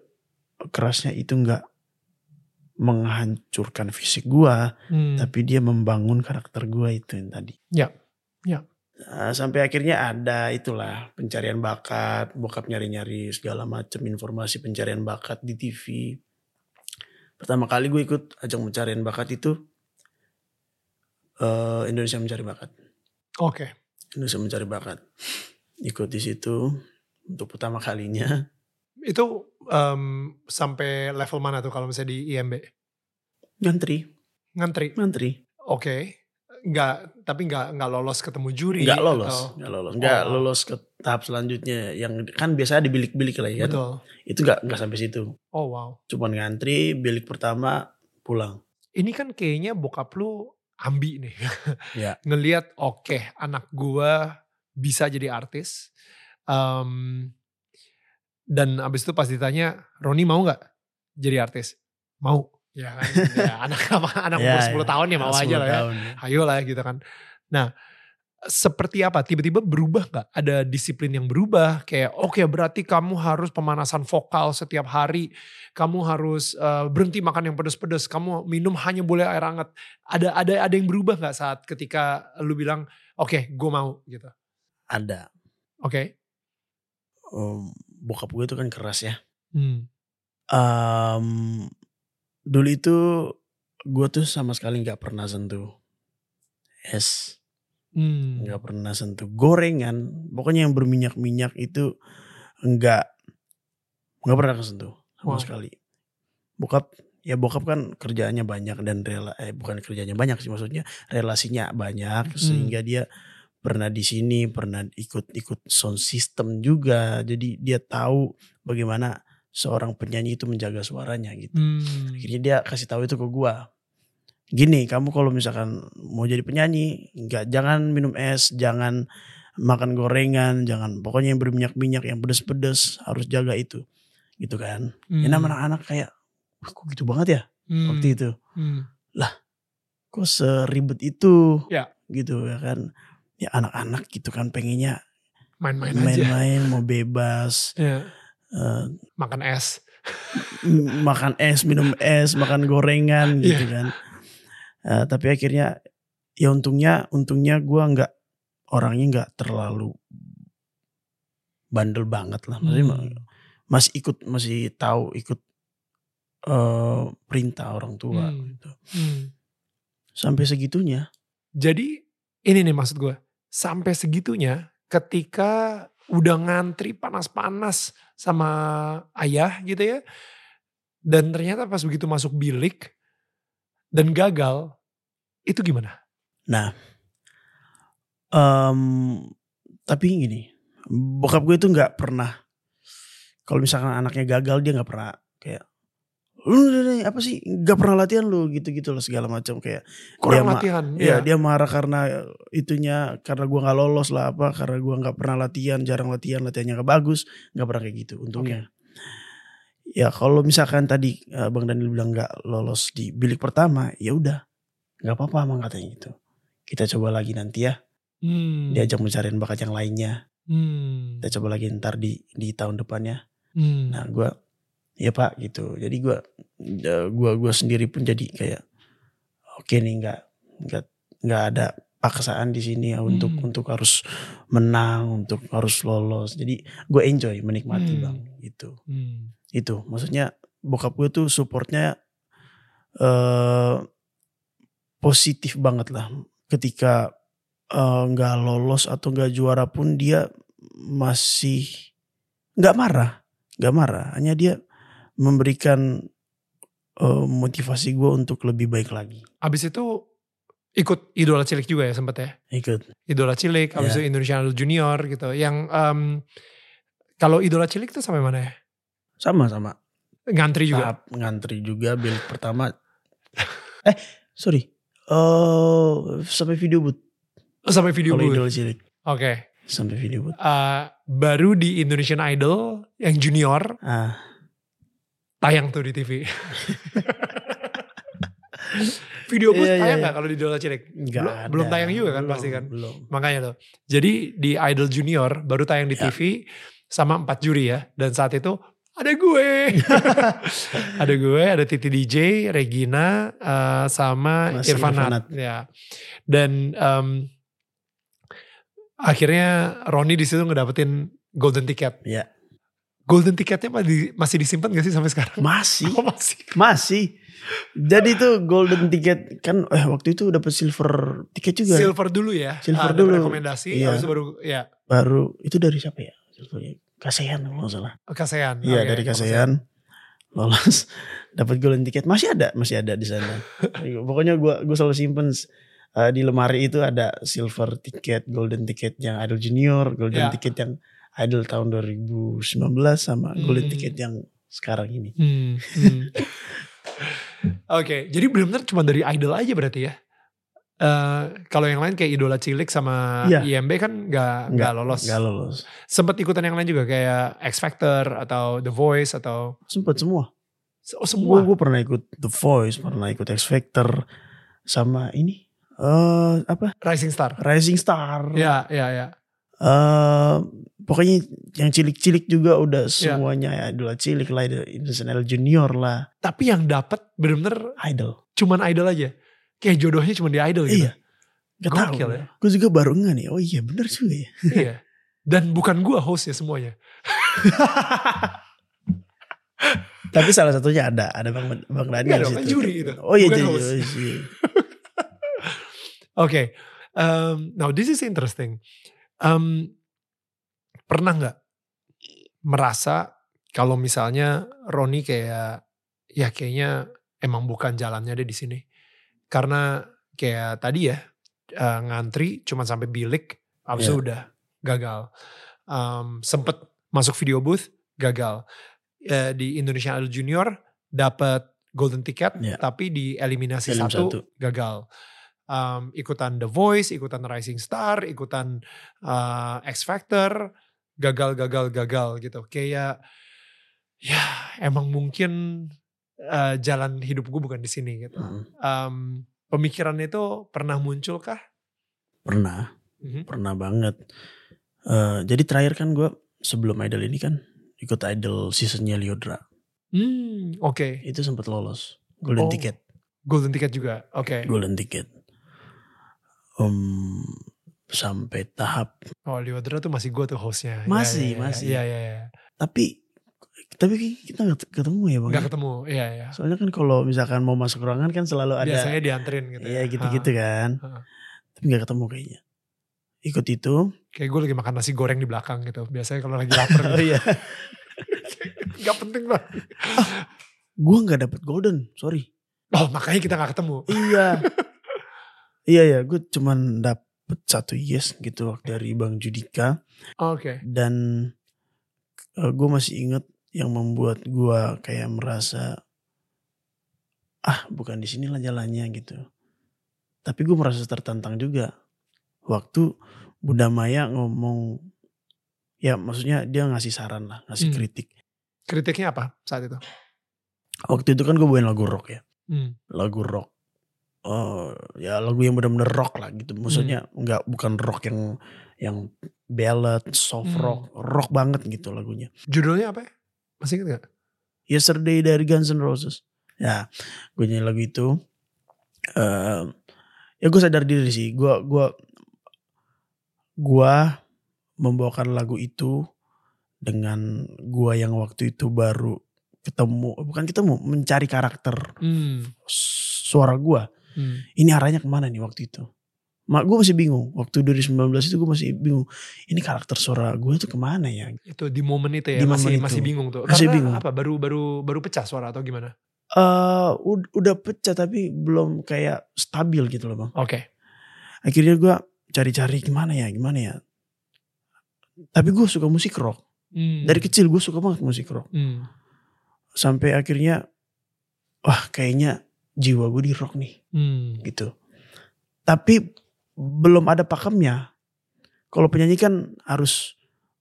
kerasnya itu nggak menghancurkan fisik gua Hmm. tapi dia membangun karakter gua itu yang tadi Ya, ya. Eh, sampai akhirnya ada itulah pencarian bakat bokap nyari-nyari segala macam informasi pencarian bakat di TV pertama kali gue ikut ajang pencarian bakat itu eh, Indonesia mencari bakat Oke. Indonesia mencari bakat ikut di situ untuk pertama kalinya Itu em, sampai level mana tuh kalau misalnya di IMB? ngantri Ngantri. ngantri Oke. Nggak, tapi nggak nggak lolos ketemu juri. nggak lolos nggak lolos nggak Oh. lolos ke tahap selanjutnya yang kan biasanya di bilik-bilik lah ya kan Betul. itu nggak nggak sampai situ Oh wow. cuman ngantri bilik pertama pulang Ini kan kayaknya bokap lu ambi nih. Ya. Ngeliat oke anak gua bisa jadi artis. Em, dan abis itu pas ditanya, Roni mau nggak jadi artis? Mau. Ya kan. ya, anak anak Ya, umur 10 ya. tahun ya mau 10 aja lah ya. tahun. Ayo lah gitu kan. Nah, seperti apa? Tiba-tiba berubah nggak? Ada disiplin yang berubah? Kayak oke berarti kamu harus pemanasan vokal setiap hari. Kamu harus eh, berhenti makan yang pedas-pedas. Kamu minum hanya boleh air hangat. Ada ada ada yang berubah nggak saat ketika lu bilang oke gue mau gitu. ada Oke. um, bokap gue itu kan keras ya Hmm. Em, dulu itu gue tuh sama sekali nggak pernah sentuh es Hmm. nggak pernah sentuh gorengan pokoknya yang berminyak-minyak itu nggak nggak pernah kesentuh sama Wow. sekali bokap ya bokap kan kerjaannya banyak dan rela eh bukan kerjanya banyak sih maksudnya relasinya banyak Hmm. sehingga dia pernah di sini pernah ikut-ikut sound system juga jadi dia tahu bagaimana seorang penyanyi itu menjaga suaranya gitu Hmm. akhirnya dia kasih tahu itu ke gua gini kamu kalau misalkan mau jadi penyanyi nggak jangan minum es jangan makan gorengan jangan pokoknya yang berminyak-minyak yang pedes-pedes harus jaga itu gitu kan Hmm. ya anak-anak kayak "Wah, kok gitu banget ya Hmm. waktu itu Hmm. kok seribet itu Ya. gitu ya kan ya anak-anak gitu kan pengennya Main-main aja. main-main mau bebas Ya. Makan es. makan es minum es makan gorengan gitu Iya. kan Eh, tapi akhirnya ya untungnya untungnya gua nggak orangnya nggak terlalu bandel banget lah maksudnya Hmm. masih ikut masih tahu ikut eh perintah orang tua Hmm. gitu. Hmm. sampai segitunya Jadi ini nih maksud gue. Sampai segitunya ketika udah ngantri panas-panas sama ayah gitu ya. Dan ternyata pas begitu masuk bilik dan gagal. Itu gimana? Nah, em, tapi gini, bokap gue itu nggak pernah. Kalau misalkan anaknya gagal dia nggak pernah lu nih, apa sih nggak pernah latihan lu gitu-gitu loh segala macam kayak Kurang ma- latihan. ya ya. dia marah karena itunya karena gua nggak lolos lah apa karena gua nggak pernah latihan jarang latihan latihannya nggak bagus nggak pernah kayak gitu untungnya ya kalau misalkan tadi eh, bang Daniel bilang nggak lolos di bilik pertama ya udah nggak apa-apa emang katanya gitu kita coba lagi nanti ya Hmm. diajak mencariin bakat yang lainnya Hmm. kita coba lagi ntar di di tahun depannya Hmm. nah gua ya pak gitu jadi gua eh, gua gua sendiri pun jadi kayak oke nih nggak nggak nggak ada paksaan di sini ya untuk Hmm. untuk harus menang untuk harus lolos jadi gue enjoy menikmati Hmm. bang gitu Hmm. itu maksudnya bokap gue tuh supportnya eh positif banget lah ketika eh, nggak lolos atau nggak juara pun dia masih nggak marah nggak marah hanya dia memberikan eh, motivasi gue untuk lebih baik lagi. Abis itu ikut idola cilik juga ya sempet ya? Ikut. Idola cilik, abis Iya. itu Indonesian Idol Junior gitu. Yang em, kalau idola cilik tuh sampai mana ya? Sama-sama. Ngantri juga. Tahap ngantri juga bilik pertama. eh sorry. eh sampai video boot. Oh, sampai video Kalau booth. idol cilik. Oke. Sampai video boot. Eh, baru di Indonesian Idol yang junior Ah, tayang tuh di TV. video booth Iya, iya, tayang iya. nggak kalau di idola cilik? Belum- ada. belum tayang juga kan Belum, pasti kan? Belum. Makanya tuh. Jadi di Idol Junior baru tayang di Ya. TV sama empat juri ya. Dan saat itu ada gue. ada gue, ada Titi DJ, Regina, eh, sama Mas Irfanat. Irfanat. Ya. Dan em, akhirnya Roni di situ ngedapetin golden ticket. Ya. Golden ticketnya masih, masih disimpan gak sih sampai sekarang? Masih. Oh, masih. Masih. Jadi tuh golden ticket kan eh waktu itu dapat silver ticket juga. Silver dulu ya. Silver Ah, dulu. rekomendasi. Iya. Habis itu baru ya Baru itu dari siapa ya? Silvernya. Kasean kalau nggak salah. Kasean. Iya Oke, dari Kasean. Lolos dapat golden ticket masih ada masih ada di sana. Pokoknya gua gua selalu simpen eh, di lemari itu ada silver ticket, golden ticket yang Idol Junior, golden Ya. ticket yang Idol tahun 2019 sama golden Hmm. ticket yang sekarang ini. Hmm, hmm. Oke, jadi benar-benar cuma dari idol aja berarti ya. Eh kalau yang lain kayak idola cilik sama Iya. IMB kan nggak nggak lolos. Gak lolos. Sempat ikutan yang lain juga kayak X Factor atau The Voice atau Sempet semua. oh, semua. Gue pernah ikut The Voice, pernah ikut X Factor, sama ini eh apa Rising Star. Rising Star. Ya, ya, ya. Eh, pokoknya yang cilik-cilik juga udah Ya. semuanya ya, idola cilik lah, Idol Junior lah, Tapi yang dapat bener-bener idol. cuman idol aja. Kayak jodohnya cuma di idol gitu. Iya. Gak. Gokil ya. Gue juga baru nggak nih. Oh iya bener juga ya. iya. Dan bukan gua hostnya semuanya. Tapi salah satunya ada, ada Bang Bang Daniel Nggak dong, situ. kan juri itu, Oh iya jadi. host. oh, iya. Oke, um, now this is interesting. Um, pernah nggak merasa kalau misalnya Roni kayak ya kayaknya emang bukan jalannya deh di sini, karena kayak tadi ya uh, ngantri cuma sampai bilik, itu Iya. udah gagal. Um, sempet masuk video booth gagal. Eh, di Indonesian Idol Junior dapat golden ticket, Iya. tapi di eliminasi Elim satu, satu. gagal um, ikutan The Voice, ikutan Rising Star, ikutan uh, X Factor, gagal, gagal, gagal gitu. Kayak ya emang mungkin uh, jalan hidup gue bukan di sini gitu. Mm, Um, pemikiran itu pernah muncul kah? Pernah, Mhm. pernah banget. Eh, jadi terakhir kan gue sebelum idol ini kan ikut idol seasonnya Liodra. Hmm, oke. Itu sempat lolos. Golden Oh. ticket. Golden ticket juga. Oke. Golden ticket. Um, sampai tahap Oh, Liodra tuh masih gue tuh hostnya. Ya, Masih, ya, ya, masih. Iya, iya, iya. tapi tapi kita nggak ketemu ya bang. Gak ketemu. Iya, iya. Soalnya kan kalau misalkan mau masuk ruangan kan selalu ada Biasanya dianterin gitu. Iya gitu-gitu kan. Ha. Tapi nggak ketemu kayaknya. Ikut itu. Kayak gue lagi makan nasi goreng di belakang gitu. Biasanya kalau lagi lapar gitu. iya. Gak penting lah. Gue nggak dapet golden, sorry. Oh makanya kita gak ketemu. Iya. iya ya, gue cuman dapet satu yes gitu waktu dari Bang Judika Oke. dan gue masih inget yang membuat gue kayak merasa ah bukan di sinilah jalannya gitu. Tapi gue merasa tertantang juga waktu Bunda Maya ngomong ya maksudnya dia ngasih saran lah, ngasih Hmm. kritik. Kritiknya apa saat itu? Waktu itu kan gue bawain lagu rock ya. Hmm. lagu rock oh ya lagu yang benar-benar rock lah gitu maksudnya Hmm. nggak bukan rock yang yang ballad soft Hmm. rock rock banget gitu lagunya Judulnya apa ya? Masih inget gak? Yesterday dari Guns N' Roses ya gue nyanyi lagu itu eh ya gue sadar diri sih gue gua gua membawakan lagu itu dengan gua yang waktu itu baru ketemu bukan ketemu mencari karakter Hmm. suara gua Hmm. ini arahnya ke mana nih waktu itu mak gue masih bingung waktu 2019 itu gue masih bingung ini karakter suara gue itu ke mana ya Itu di momen itu ya Di masih itu. masih bingung tuh. Masih Karena bingung. apa? Baru baru baru pecah suara atau gimana? eh ud- udah pecah tapi belum kayak stabil gitu loh bang. Oke. Akhirnya gue cari-cari gimana ya, gimana ya. Tapi gue suka musik rock. Hmm. Dari kecil gue suka banget musik rock. Hmm. Sampai akhirnya, wah kayaknya jiwa gue di rock nih Hmm. gitu. Tapi belum ada pakemnya. Kalau penyanyi kan harus,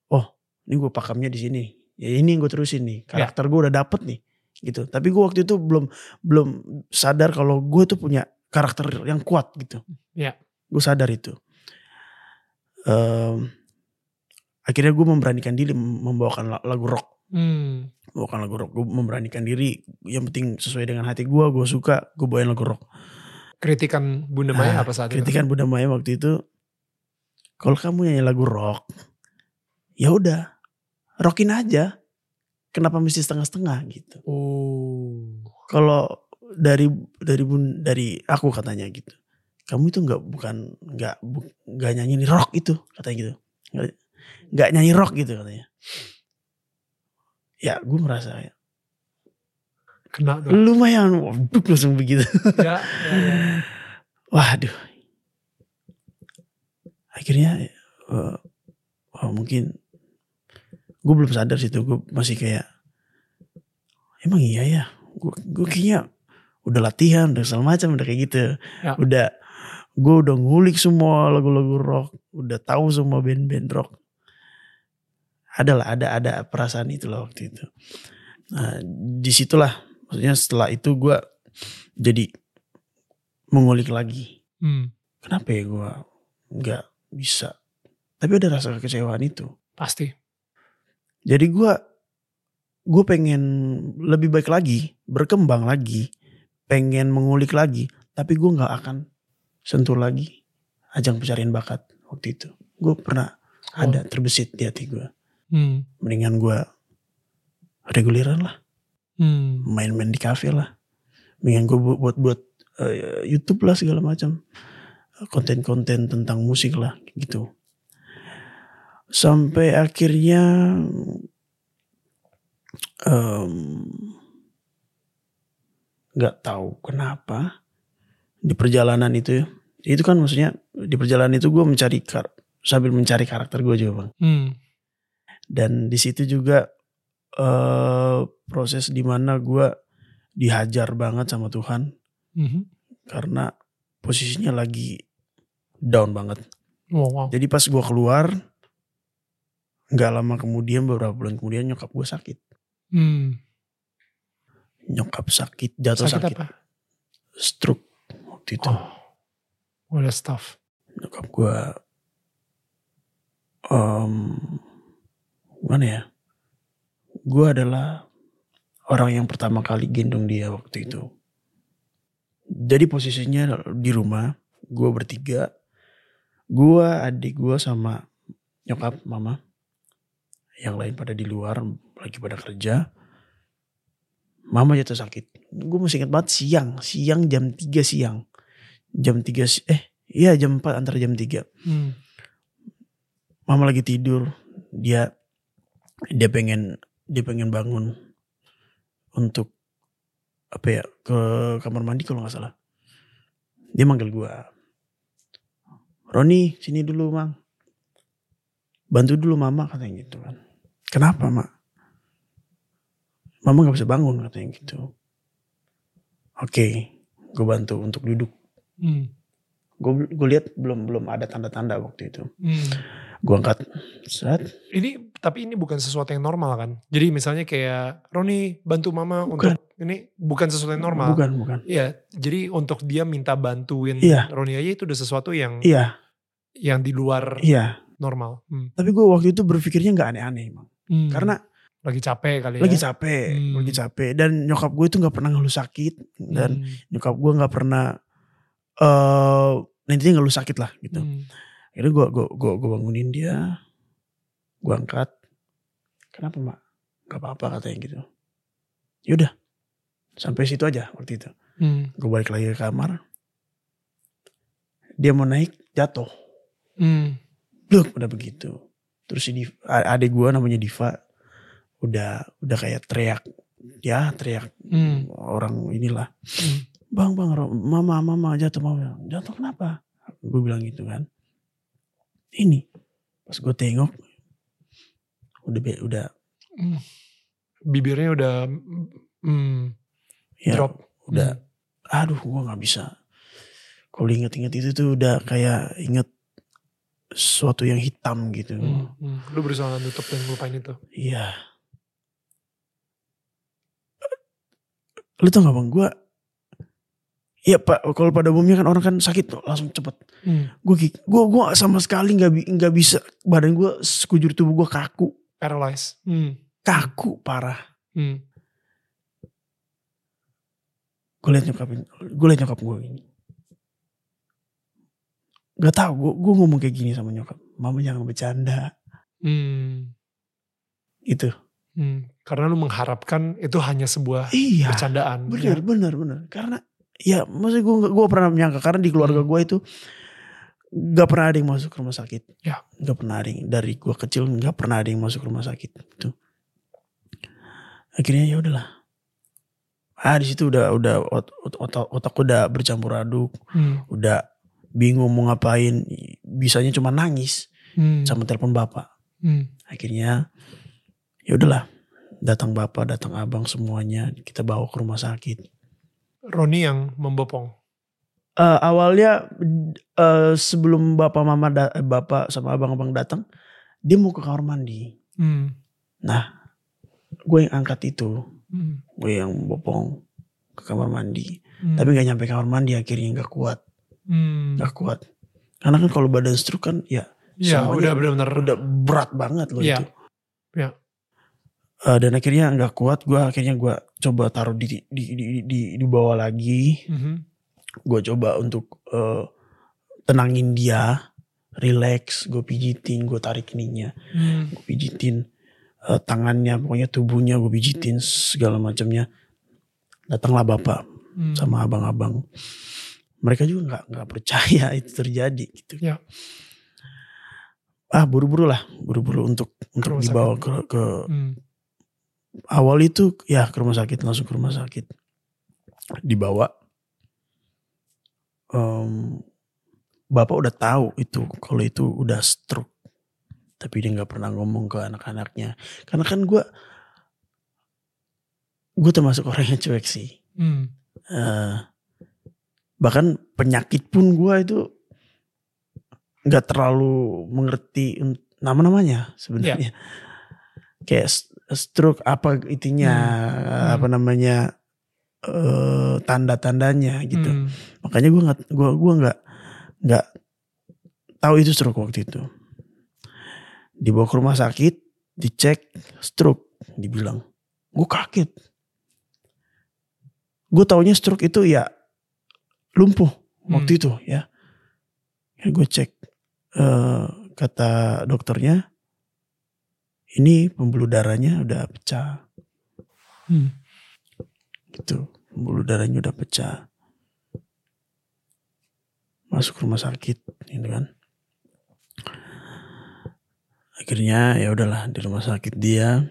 oh ini gue pakemnya di sini. Ya ini yang gue terusin nih. Karakter gue udah dapet nih gitu. Tapi gue waktu itu belum belum sadar kalau gue tuh punya karakter yang kuat gitu. Ya. Gue sadar itu. Em, akhirnya gue memberanikan diri membawakan la- lagu rock. Hmm. Membawakan lagu rock. Gue memberanikan diri. Yang penting sesuai dengan hati gue. Gue suka. Gue bawain lagu rock. Kritikan Bunda Maya Ah, apa saat itu? kritikan Bunda Maya waktu itu kalau kamu nyanyi lagu rock ya udah rockin aja kenapa mesti setengah-setengah gitu Oh. kalau dari dari bun dari aku katanya gitu kamu itu nggak bukan nggak bu- nggak nyanyi rock itu katanya gitu nggak nyanyi rock gitu katanya ya gue merasa ya, Kena tuh. lumayan waduh langsung begitu ya, ya, ya. Waduh. Akhirnya eh, oh, mungkin gue belum sadar situ gue masih kayak emang iya ya gue gue kayaknya udah latihan udah segala macam udah kayak gitu Ya. udah gue udah ngulik semua lagu-lagu rock udah tahu semua band-band rock ada lah ada ada perasaan itu lah waktu itu nah di situlah maksudnya setelah itu gue jadi mengulik lagi Hmm. kenapa ya gue nggak bisa tapi ada rasa kekecewaan itu Pasti. jadi gue gue pengen lebih baik lagi berkembang lagi pengen mengulik lagi tapi gue nggak akan sentuh lagi ajang pencarian bakat waktu itu gue pernah Oh. ada terbesit di hati gue Hmm. mendingan gue reguleran lah Hmm. main-main di kafe lah mendingan gue buat buat, eh, YouTube lah segala macam konten-konten tentang musik lah gitu sampai akhirnya em, nggak tahu kenapa di perjalanan itu ya itu kan maksudnya di perjalanan itu gue mencari kar sambil mencari karakter gue juga bang Hmm. Dan di situ juga eh proses di mana gue dihajar banget sama Tuhan Mhm. karena posisinya lagi down banget. Wow, wow. Jadi pas gue keluar nggak lama kemudian beberapa bulan kemudian nyokap gue sakit. Hmm. Nyokap sakit, jatuh Sakit sakit, apa? stroke waktu itu. Oh. What a stuff. Nyokap gue em gimana ya? Gue adalah orang yang pertama kali gendong dia waktu itu. Jadi posisinya di rumah, gue bertiga, gue adik gue sama nyokap mama, yang lain pada di luar lagi pada kerja. Mama jatuh sakit. Gue masih ingat banget siang, siang jam 3 siang. Jam 3, si- eh iya jam 4 antara jam 3. Hmm. Mama lagi tidur, dia dia pengen dia pengen bangun untuk apa ya ke kamar mandi kalau nggak salah. Dia manggil gua. Roni sini dulu mang. Bantu dulu mama katanya gitu kan. Kenapa mak? Mama nggak bisa bangun katanya gitu. Oke, gue bantu untuk duduk. Hmm. Gue gue lihat belum belum ada tanda-tanda waktu itu. Hmm. Gue angkat, set, Ini tapi ini bukan sesuatu yang normal kan? Jadi misalnya kayak Roni bantu mama Bukan. untuk ini bukan sesuatu yang normal. bukan bukan. Iya, jadi untuk dia minta bantuin Iya. Roni aja itu udah sesuatu yang Iya, yang di luar iya. normal. Hmm. Tapi gue waktu itu berpikirnya nggak aneh-aneh emang. Hmm. Karena lagi capek kali ya. lagi capek, Hmm. lagi capek. Dan nyokap gue itu nggak pernah ngeluh sakit. Dan Hmm. nyokap gue nggak pernah, eh intinya ngeluh sakit lah gitu. Hmm. Akhirnya gue gua, gua, gua bangunin dia, gue angkat. Kenapa mak? Gak apa-apa katanya gitu. Yaudah, sampai situ aja waktu itu. Hmm. Gue balik lagi ke kamar. Dia mau naik, jatuh. Hmm. Bluk, udah begitu. Terus si Diva, adik gue namanya Diva udah udah kayak teriak ya teriak Hmm. orang inilah. Hmm. Bang, bang, Ro- mama, mama jatuh, mama. Jatuh kenapa? Gue bilang gitu kan. Ini. Pas gue tengok. Udah, udah Hmm. Bibirnya udah hmm, ya, drop. udah. Hmm. Aduh, gue nggak bisa. Kalau inget-inget itu tuh udah kayak inget sesuatu yang hitam gitu. Hmm. Hmm. Lu berusaha nutup dan ngelupain itu. Iya. Lu tau gak bang, gue Iya pak, kalau pada umumnya kan orang kan sakit tuh langsung cepet. Hmm. Gue gue gue sama sekali nggak bi- nggak bisa badan gue sekujur tubuh gue kaku Paralyzed. Hmm. kaku parah. Hmm. Gue liat nyokapin, gue liat nyokap gue gini. Gak tau, gue gue ngomong kayak gini sama nyokap. Mama jangan bercanda, Hmm. gitu. Hmm. Karena lu mengharapkan itu hanya sebuah Iya, bercandaan. bener Ya. bener bener. Karena ya maksudnya gue gue pernah menyangka karena di keluarga Hmm. gue itu gak pernah ada yang masuk rumah sakit. Ya. Gak pernah ada yang dari gue kecil gak pernah ada yang masuk rumah sakit. Itu. Akhirnya ya udahlah. Ah di situ udah udah ot- ot- otak otak udah bercampur aduk, Hmm. udah bingung mau ngapain. Bisanya cuma nangis Hmm. sama telepon bapak. Hmm. Akhirnya ya udahlah. Datang bapak, datang abang semuanya kita bawa ke rumah sakit. Roni yang membopong. Eh, awalnya eh, sebelum bapak mama da- eh, bapak sama abang-abang datang dia mau ke kamar mandi Hmm. gue yang angkat itu Hmm. gue yang bopong ke kamar mandi Hmm. tapi nggak nyampe kamar mandi akhirnya nggak kuat Hmm. nggak kuat karena kan kalau badan stroke kan ya Ya semuanya udah benar-benar. udah berat banget loh Iya. itu Iya. Eh, dan akhirnya nggak kuat gue akhirnya gue coba taruh di di di di, di bawah lagi Mhm. gue coba untuk eh, tenangin dia relax gue pijitin gue tarik ininya Hmm. gue pijitin eh, tangannya pokoknya tubuhnya gue pijitin segala macamnya datanglah bapak Hmm. sama abang-abang mereka juga nggak nggak percaya itu terjadi gitu Ya. ah buru-buru lah buru-buru untuk untuk dibawa ke, ke Hmm. Awal itu ya ke rumah sakit langsung ke rumah sakit. Dibawa Em, bapak udah tahu itu kalau itu udah stroke. Tapi dia nggak pernah ngomong ke anak-anaknya. Karena kan gue gue termasuk orang yang cuek sih. Hmm. Eh, bahkan penyakit pun gue itu nggak terlalu mengerti nama-namanya sebenarnya. Kayak s- stroke apa itinya Hmm. apa namanya eh tanda-tandanya gitu Hmm. makanya gue nggak gua gua nggak nggak tahu itu stroke waktu itu dibawa ke rumah sakit dicek stroke dibilang gue kaget gue taunya stroke itu ya lumpuh waktu Hmm. itu ya, gue cek eh, kata dokternya ini pembuluh darahnya udah pecah. Hmm. gitu pembuluh darahnya udah pecah. Masuk rumah sakit gitu kan. Akhirnya ya udahlah di rumah sakit dia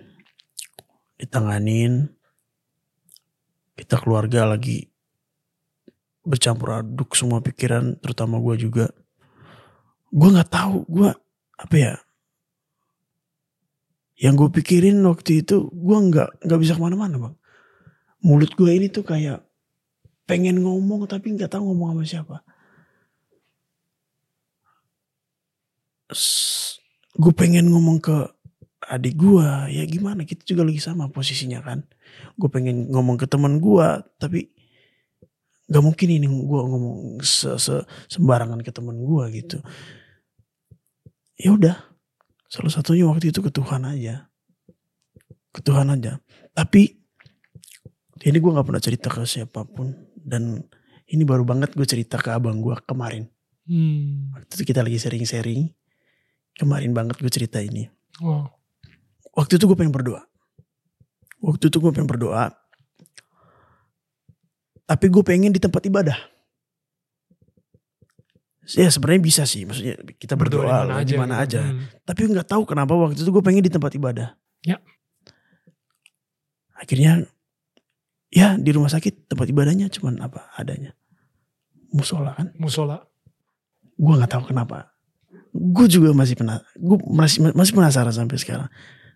ditanganin. Kita keluarga lagi bercampur aduk semua pikiran terutama gue juga. Gue nggak tahu gue apa ya yang gue pikirin waktu itu gue nggak nggak bisa ke mana-mana bang. Mulut gue ini tuh kayak pengen ngomong tapi nggak tahu ngomong sama siapa. Gue pengen ngomong ke adik gue ya gimana kita juga lagi sama posisinya kan. Gue pengen ngomong ke teman gue tapi nggak mungkin ini gue ngomong se -se sembarangan ke teman gue gitu. Ya udah salah satunya waktu itu ke Tuhan aja. Ke Tuhan aja. Tapi ini gue nggak pernah cerita ke siapa pun. Dan ini baru banget gue cerita ke abang gue kemarin. Hmm. waktu itu kita lagi sharing-sharing. Kemarin banget gue cerita ini. Wow. waktu itu gue pengen berdoa. Waktu itu gue pengen berdoa. Tapi gue pengen di tempat ibadah ya sebenarnya bisa sih maksudnya kita berdoa, Berdoa di mana gitu. aja Hmm. tapi nggak tahu kenapa waktu itu gue pengen di tempat ibadah Ya. akhirnya ya di rumah sakit tempat ibadahnya cuman apa adanya musola kan Musola. gue nggak tahu kenapa gue juga masih pernah gue masih masih penasaran sampai sekarang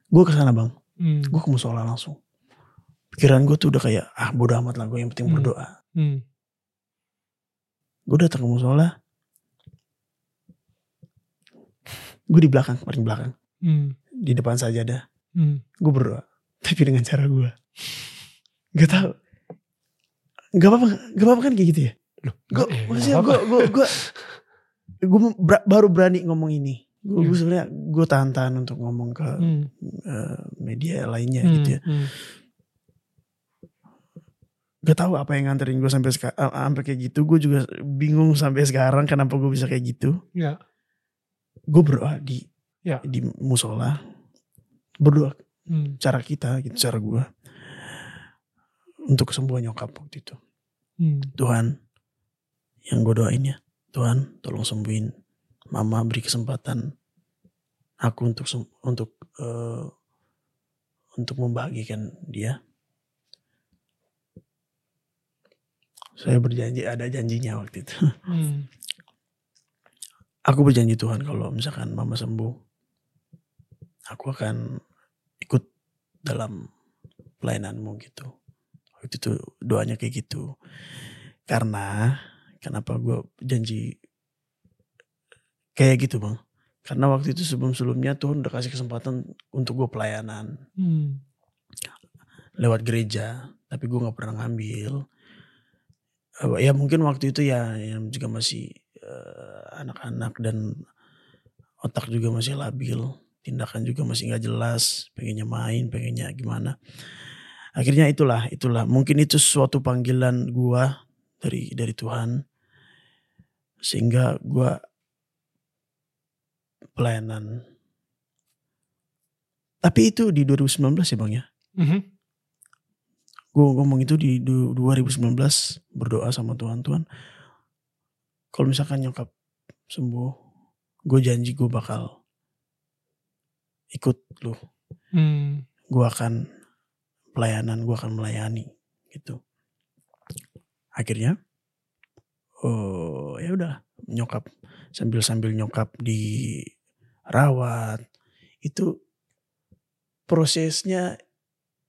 gue ke sana bang Hmm. gue ke musola langsung pikiran gue tuh udah kayak ah bodo amat lah gue yang penting Hmm. berdoa Hmm. gue datang ke musola gue di belakang paling belakang Hmm. di depan saja ada Hmm. gue berdoa tapi dengan cara gue gak tahu gak apa-apa gak apa-apa kan kayak gitu ya Loh, gue eh, maksudnya gue gue gue gue ber- baru berani ngomong ini gue Hmm. sebenarnya gue tahan-tahan untuk ngomong ke Hmm. eh, media lainnya Hmm. gitu ya Hmm. gak tahu apa yang nganterin gue sampai sekarang sampai kayak gitu gue juga bingung sampai sekarang kenapa gue bisa kayak gitu Ya. Gue berdoa di Ya. di musola berdoa Hmm. cara kita gitu cara gue untuk kesembuhan nyokap waktu itu Hmm. Tuhan yang gue doain ya Tuhan tolong sembuhin mama beri kesempatan aku untuk untuk eh, untuk membahagiakan dia saya berjanji ada janjinya waktu itu Hmm. Aku berjanji Tuhan kalau misalkan mama sembuh aku akan ikut dalam pelayananmu gitu. Waktu itu doanya kayak gitu. Karena kenapa gue janji kayak gitu bang. Karena waktu itu sebelum sebelumnya Tuhan udah kasih kesempatan untuk gue pelayanan. Hmm. lewat gereja tapi gue nggak pernah ngambil. Eh, ya mungkin waktu itu ya yang juga masih anak-anak dan otak juga masih labil tindakan juga masih nggak jelas pengennya main pengennya gimana. Akhirnya itulah itulah. Mungkin itu suatu panggilan gua dari dari Tuhan sehingga gua pelayanan. Tapi itu di 2019 ya bang ya? Mhm. gue ngomong itu di du- 2019 berdoa sama Tuhan Tuhan kalau misalkan nyokap sembuh gue janji gue bakal ikut lu Hmm. gue akan pelayanan gue akan melayani gitu akhirnya oh ya udah nyokap sambil sambil nyokap dirawat itu prosesnya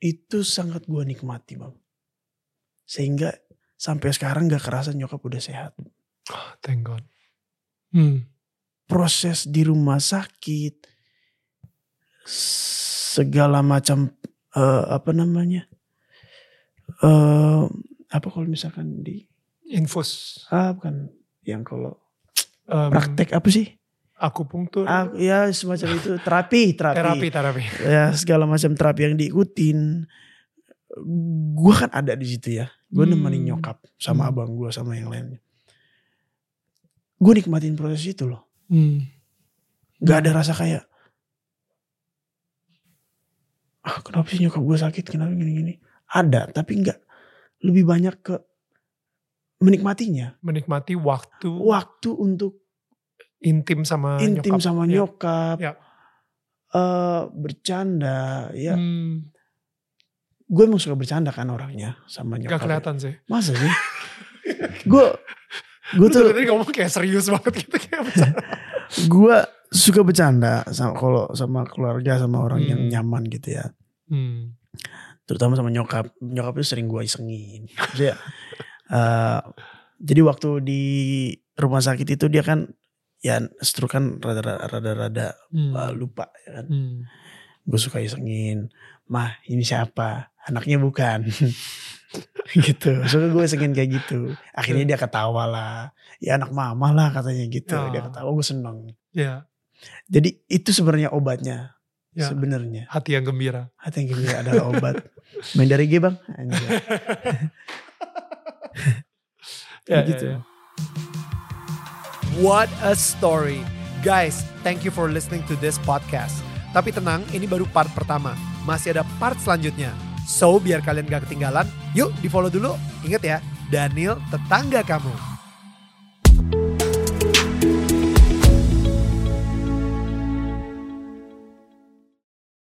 itu sangat gue nikmati bang sehingga sampai sekarang gak kerasa nyokap udah sehat Oh, thank God. Hmm. proses di rumah sakit segala macam eh, apa namanya eh apa kalau misalkan di Infus. ah bukan yang kalau Um, praktek apa sih Akupunktur. ah, ya semacam itu terapi terapi, terapi, terapi. ya segala macam terapi yang diikutin gue kan ada di situ ya gue Hmm. nemenin nyokap sama Hmm. abang gue sama yang lainnya gue nikmatin proses itu loh Hmm. Gak ada rasa kayak ah kenapa sih nyokap gue sakit kenapa gini-gini ada tapi nggak lebih banyak ke menikmatinya Menikmati waktu waktu untuk intim sama intim nyokap. sama Ya. nyokap Ya. eh, bercanda ya Hmm. gue emang suka bercanda kan orangnya sama nyokap Gak kelihatan sih. masa sih gue gue tuh dari tadi ngomong kayak serius banget gitu. Kayak bercanda. gue suka bercanda sama kalau sama keluarga sama orang yang Hmm. nyaman gitu ya Hmm. terutama sama nyokap nyokap itu sering gue isengin Maksudnya, eh, jadi waktu di rumah sakit itu dia kan ya stroke kan rada-rada Hmm. eh, lupa ya kan Hmm. gue suka isengin mah ini siapa anaknya bukan gitu suka gue isengin kayak gitu akhirnya dia ketawa lah ya anak mama lah katanya gitu Ya. dia ketawa gue seneng Ya. jadi itu sebenarnya obatnya Ya. sebenarnya Hati yang gembira. hati yang gembira adalah obat main dari G bang Anjay. Ya, gitu ya, ya. What a story. Guys, thank you for listening to this podcast. Tapi tenang, ini baru part pertama. Masih ada part selanjutnya. So, biar kalian gak ketinggalan, yuk di follow dulu. Ingat ya, Daniel tetangga kamu.